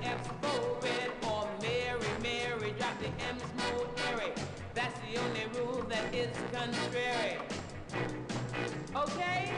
the M's forward or Mary, Mary. Drop the M's more airy. That's the only rule that is contrary. Okay?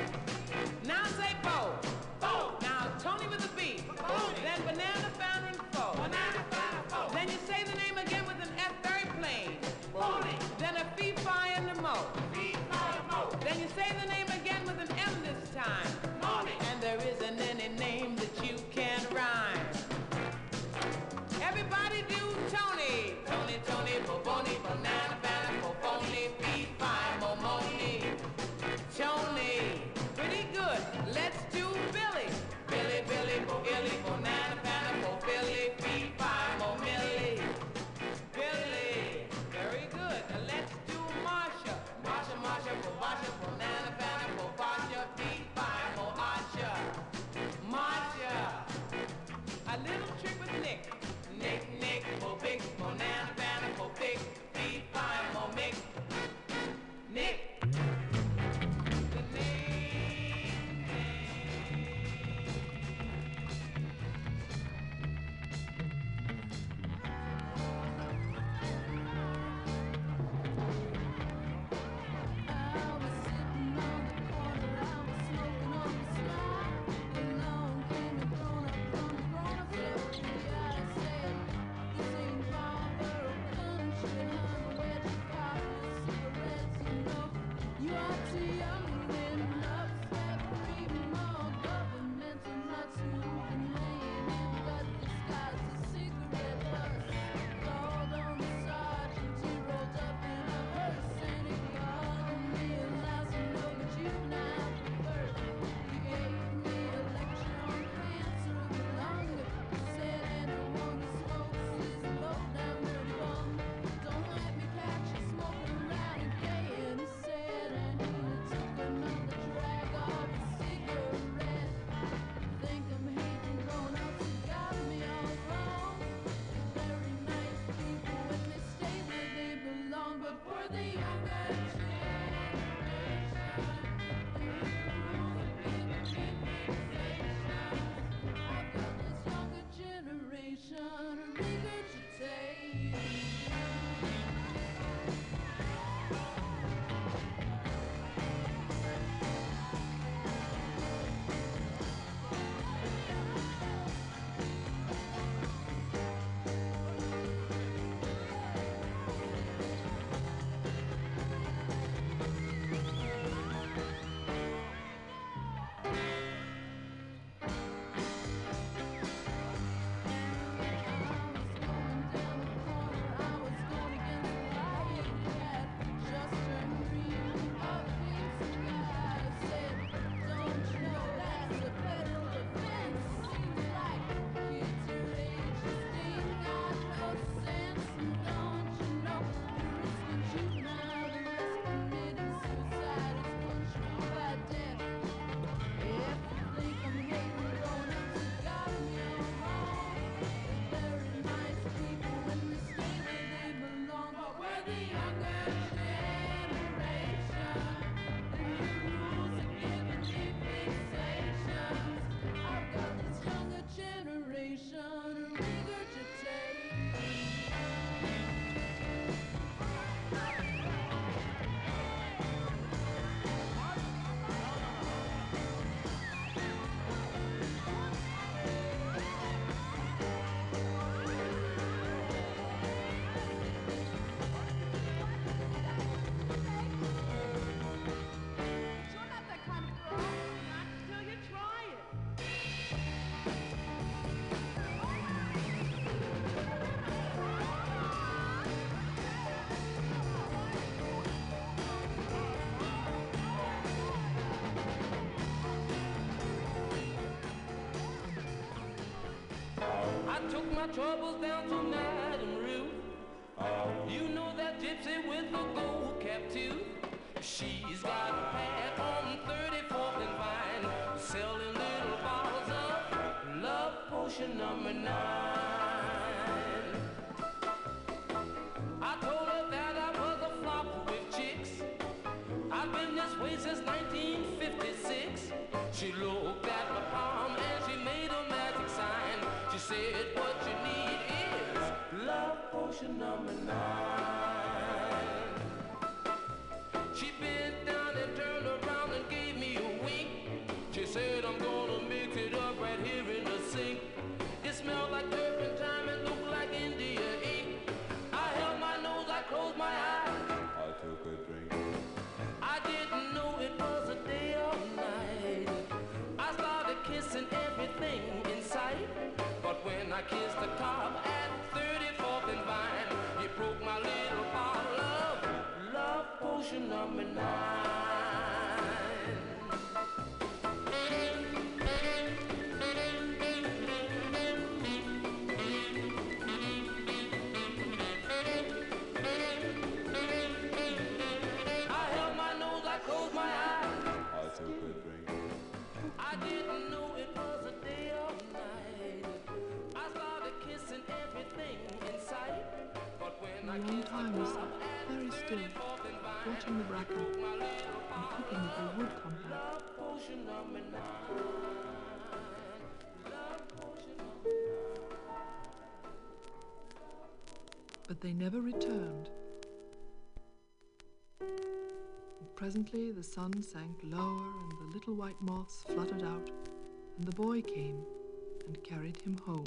my troubles down to Madam Ruth. Oh. You know that gypsy with the gold cap too. She's got a path on 34th and Vine, selling little bottles of love potion number nine. I told her that I was a flop with chicks. I've been this way since 1950. number nine. Potion number But they never returned. And presently the sun sank lower and the little white moths fluttered out, and the boy came and carried him home.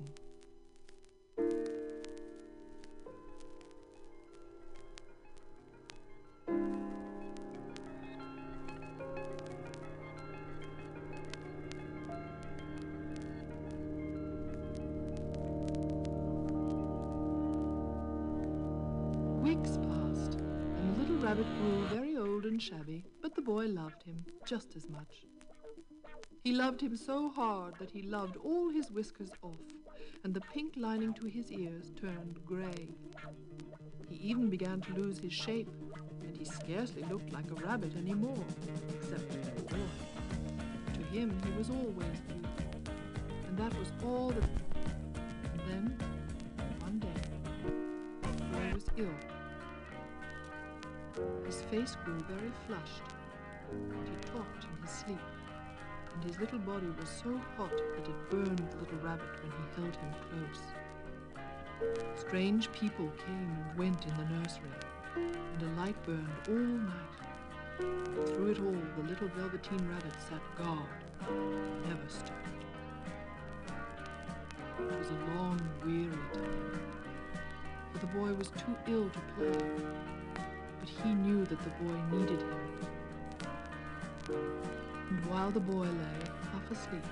Him just as much. He loved him so hard that he loved all his whiskers off, and the pink lining to his ears turned grey. He even began to lose his shape, and he scarcely looked like a rabbit anymore, except to the boy. To him, he was always beautiful, and that was all that. And then, one day, the boy was ill. His face grew very flushed, and he talked in his sleep, and his little body was so hot that it burned the little rabbit when he held him close. Strange people came and went in the nursery, and a light burned all night. Through it all, the little velveteen rabbit sat guard, never stirred. It was a long, weary time, for the boy was too ill to play, but he knew that the boy needed him. And while the boy lay half asleep,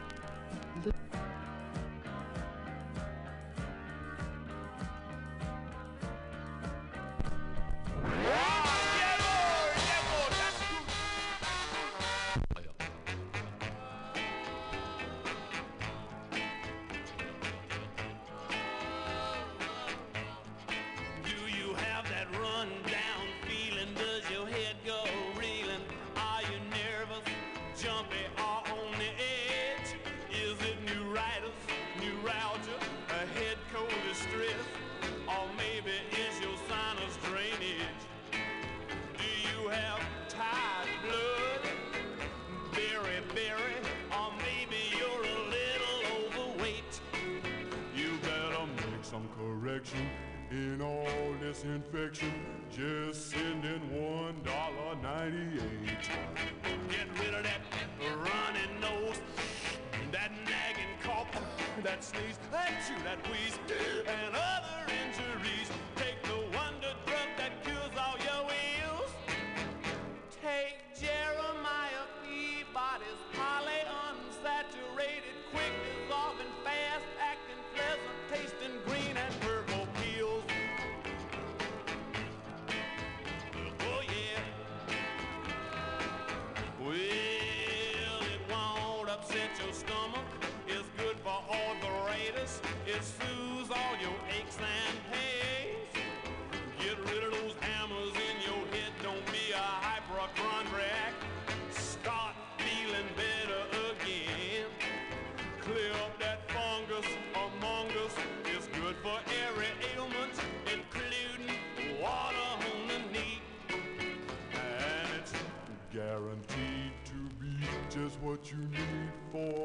just what you need for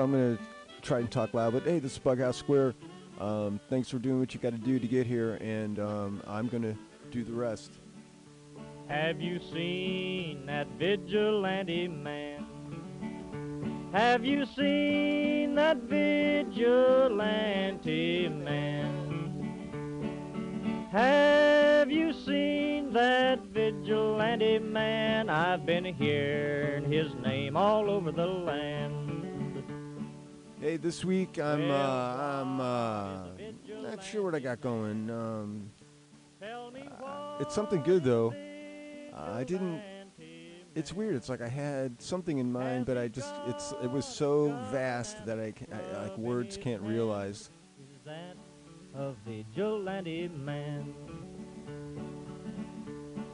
So I'm gonna try and talk loud, but hey, this is Bughouse Square. Um, thanks for doing what you got to do to get here, and um, I'm gonna do the rest. Have you seen that vigilante man? Have you seen that vigilante man? Have you seen that vigilante man? I've been hearing his name all over the land. Hey, this week I'm uh, I'm uh, not sure what I got going. Um, uh, it's something good though. Uh, I didn't. It's weird. It's like I had something in mind, but I just it's it was so vast that I, I like words can't realize. A vigilante man?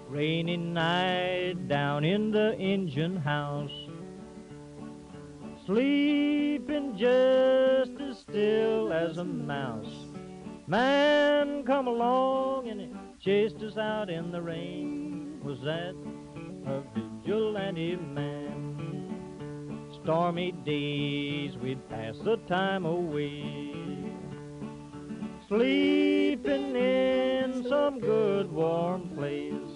Rainy night down in the engine house, sleeping just as still as a mouse. Man come along and chased us out in the rain. Was that a vigilante man? Stormy days we'd pass the time away sleeping in some good warm place.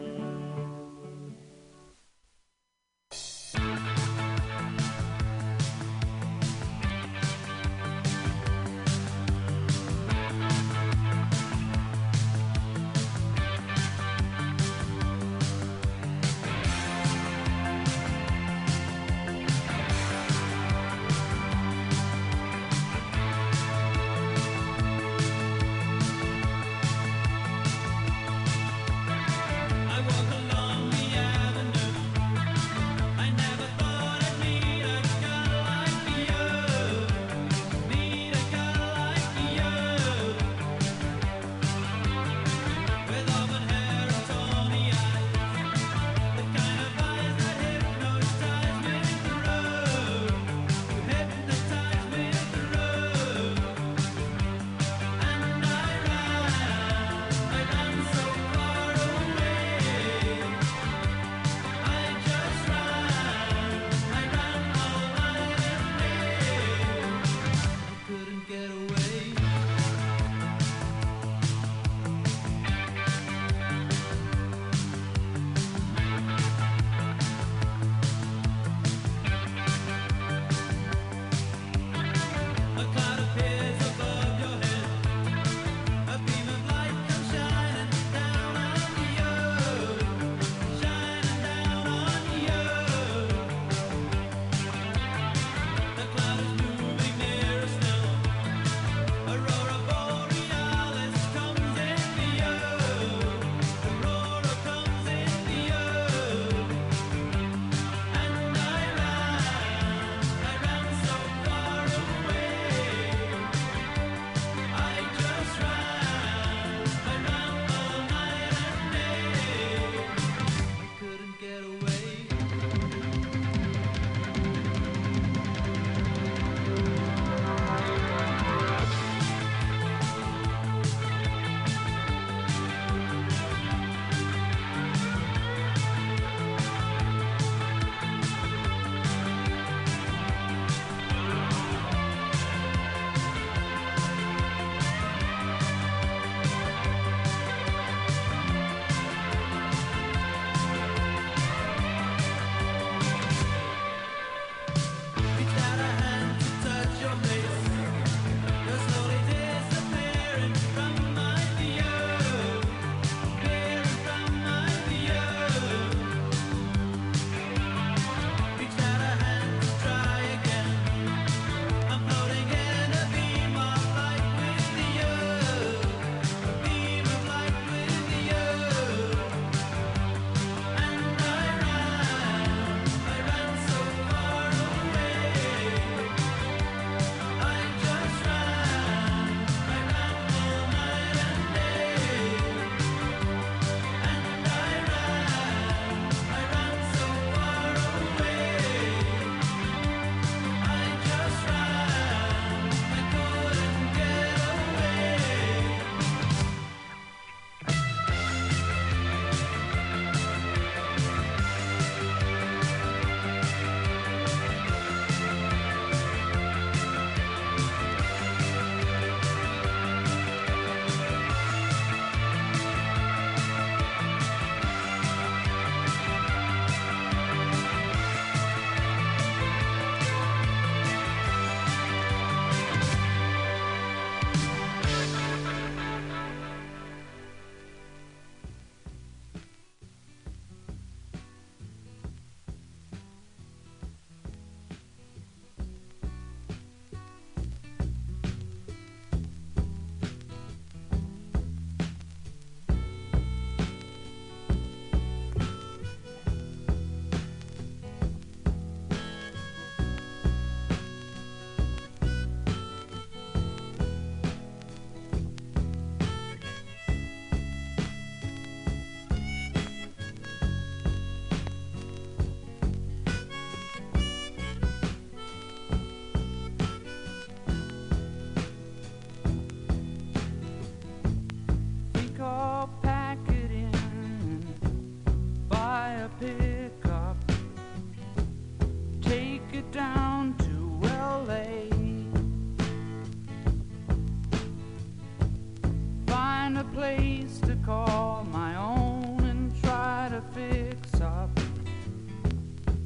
a place to call my own and try to fix up.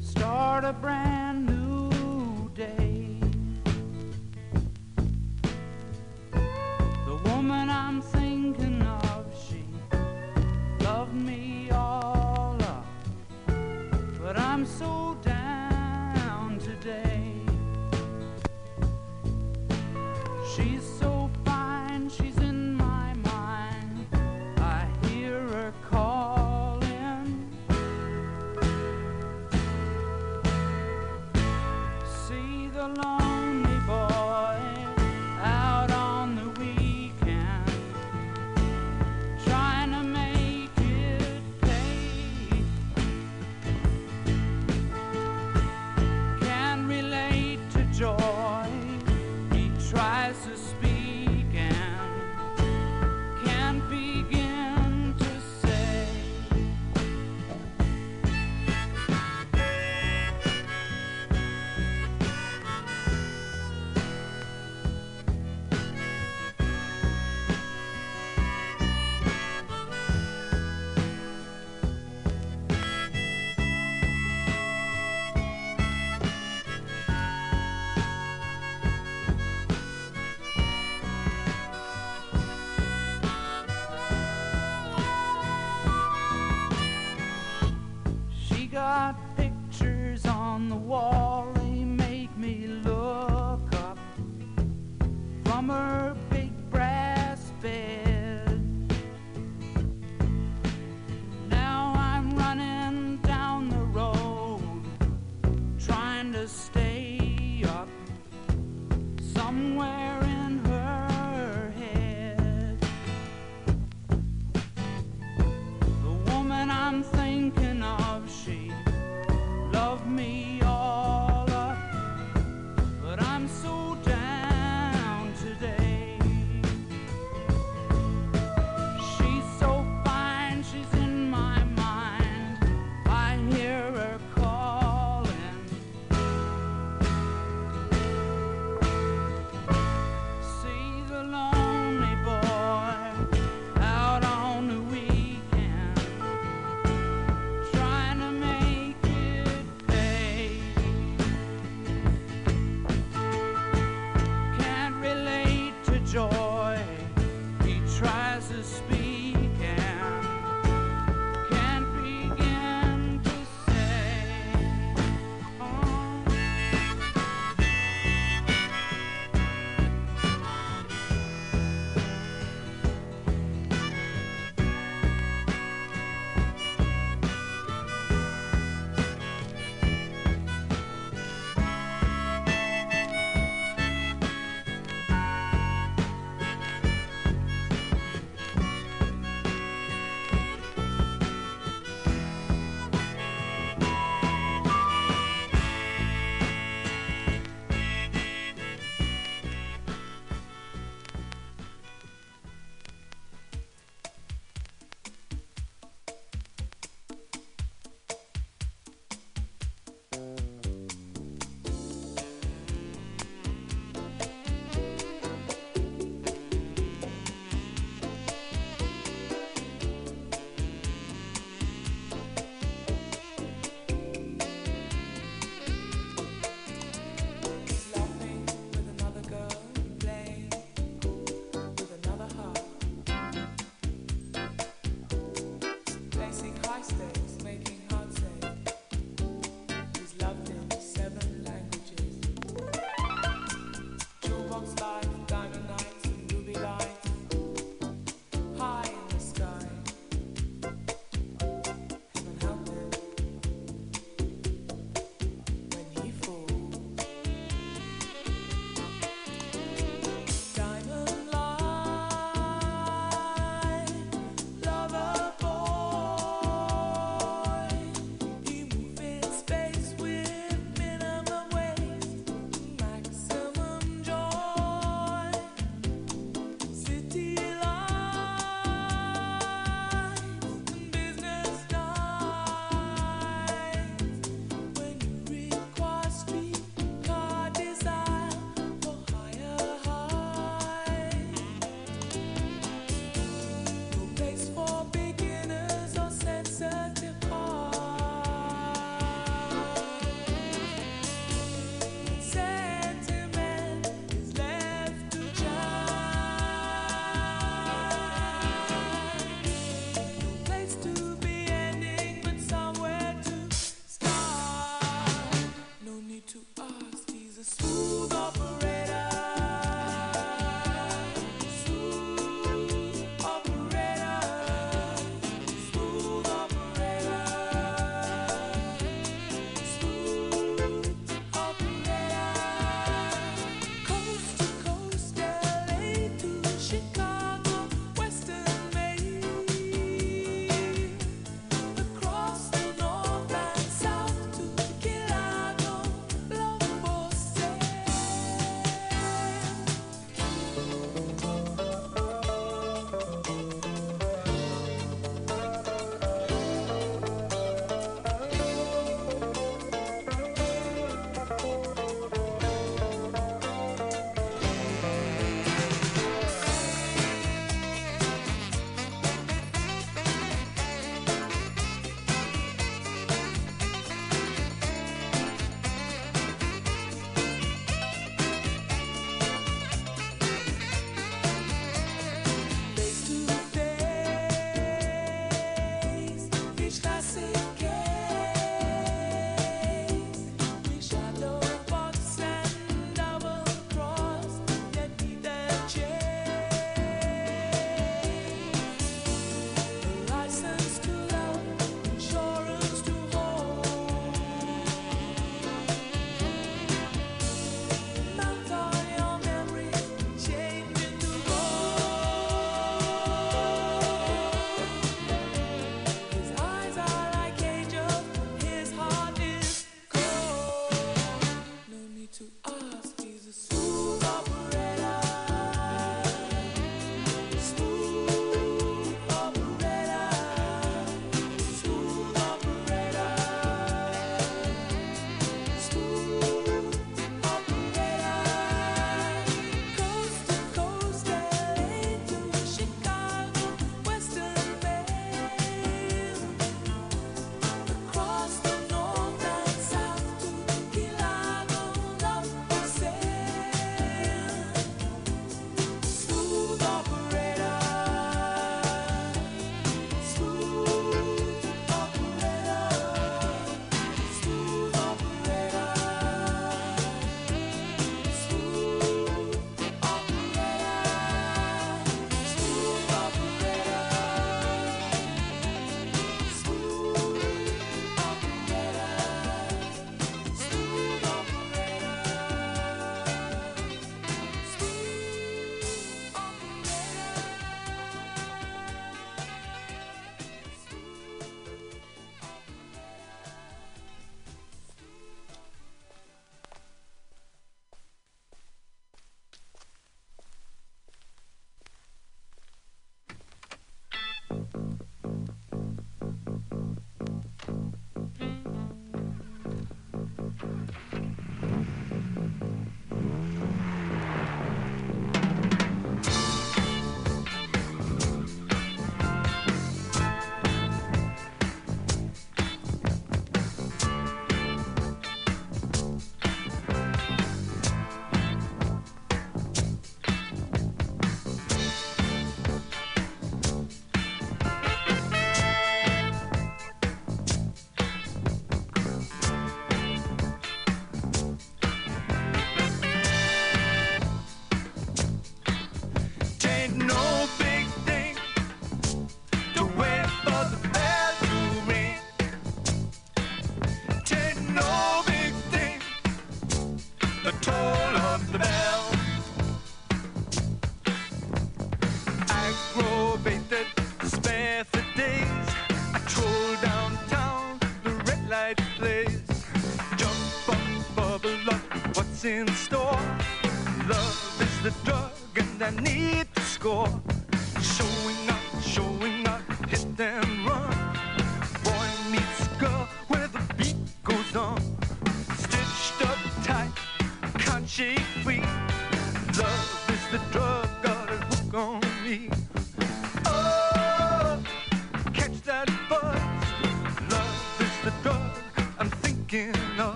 Start a brand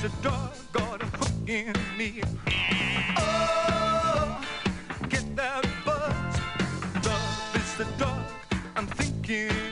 She's a doggone hook in me. Oh, get that buzz. Love is the dog I'm thinking.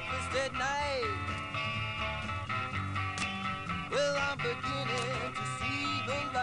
breakfast at night. Well, I'm beginning to see the light.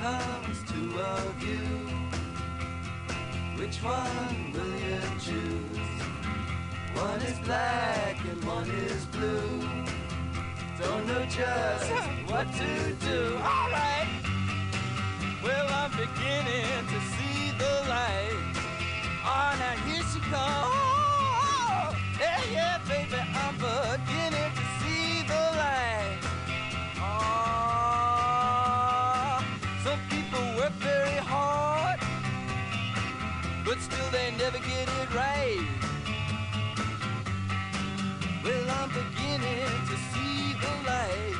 Here comes two of you. Which one will you choose? One is black and one is blue. Don't know just what to do. Alright! Well, still they never get it right. Well, I'm beginning to see the light.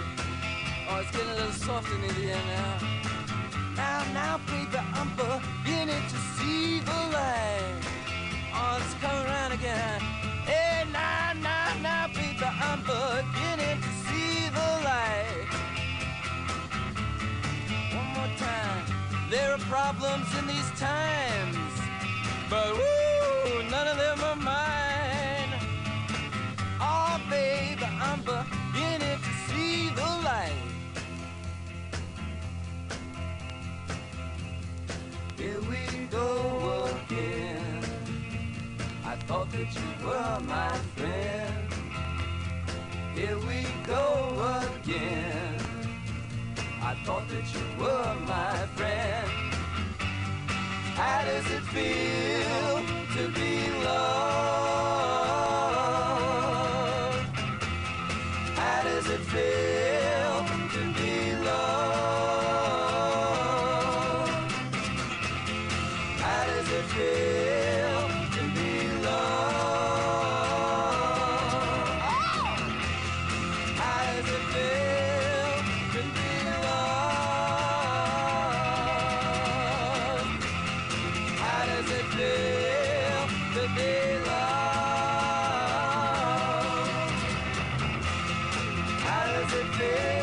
Oh, it's getting a little soft in air now. Now, now, baby, I'm beginning to see the light. Oh, it's coming around again. Hey, now, now, now, baby, I'm beginning to see the light. One more time. There are problems in these times, but woo, none of them are mine. Oh, baby, I'm beginning to see the light. Here we go again. I thought that you were my friend. Here we go again. I thought that you were my friend. How does it feel to be loved? How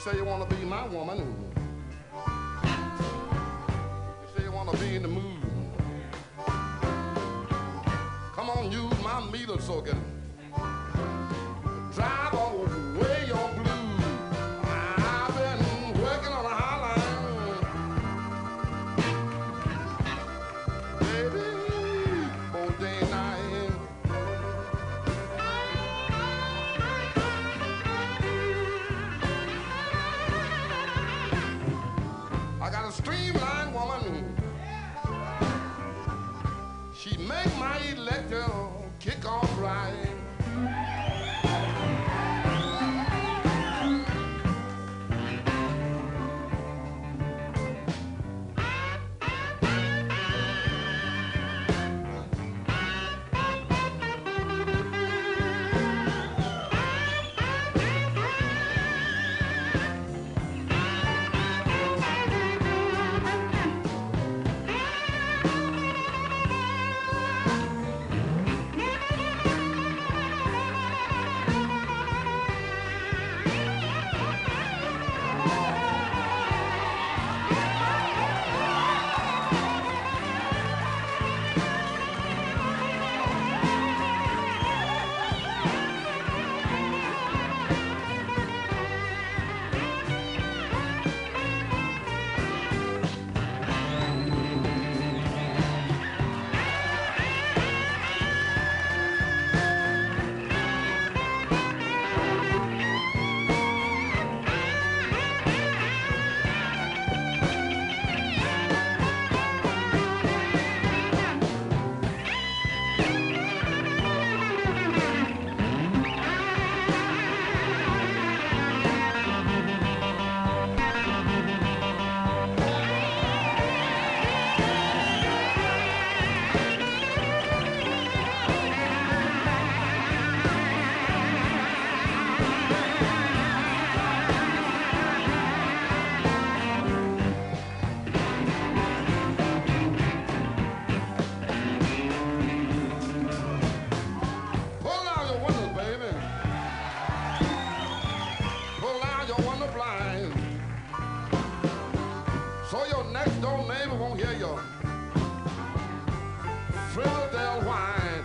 say you want to be my woman.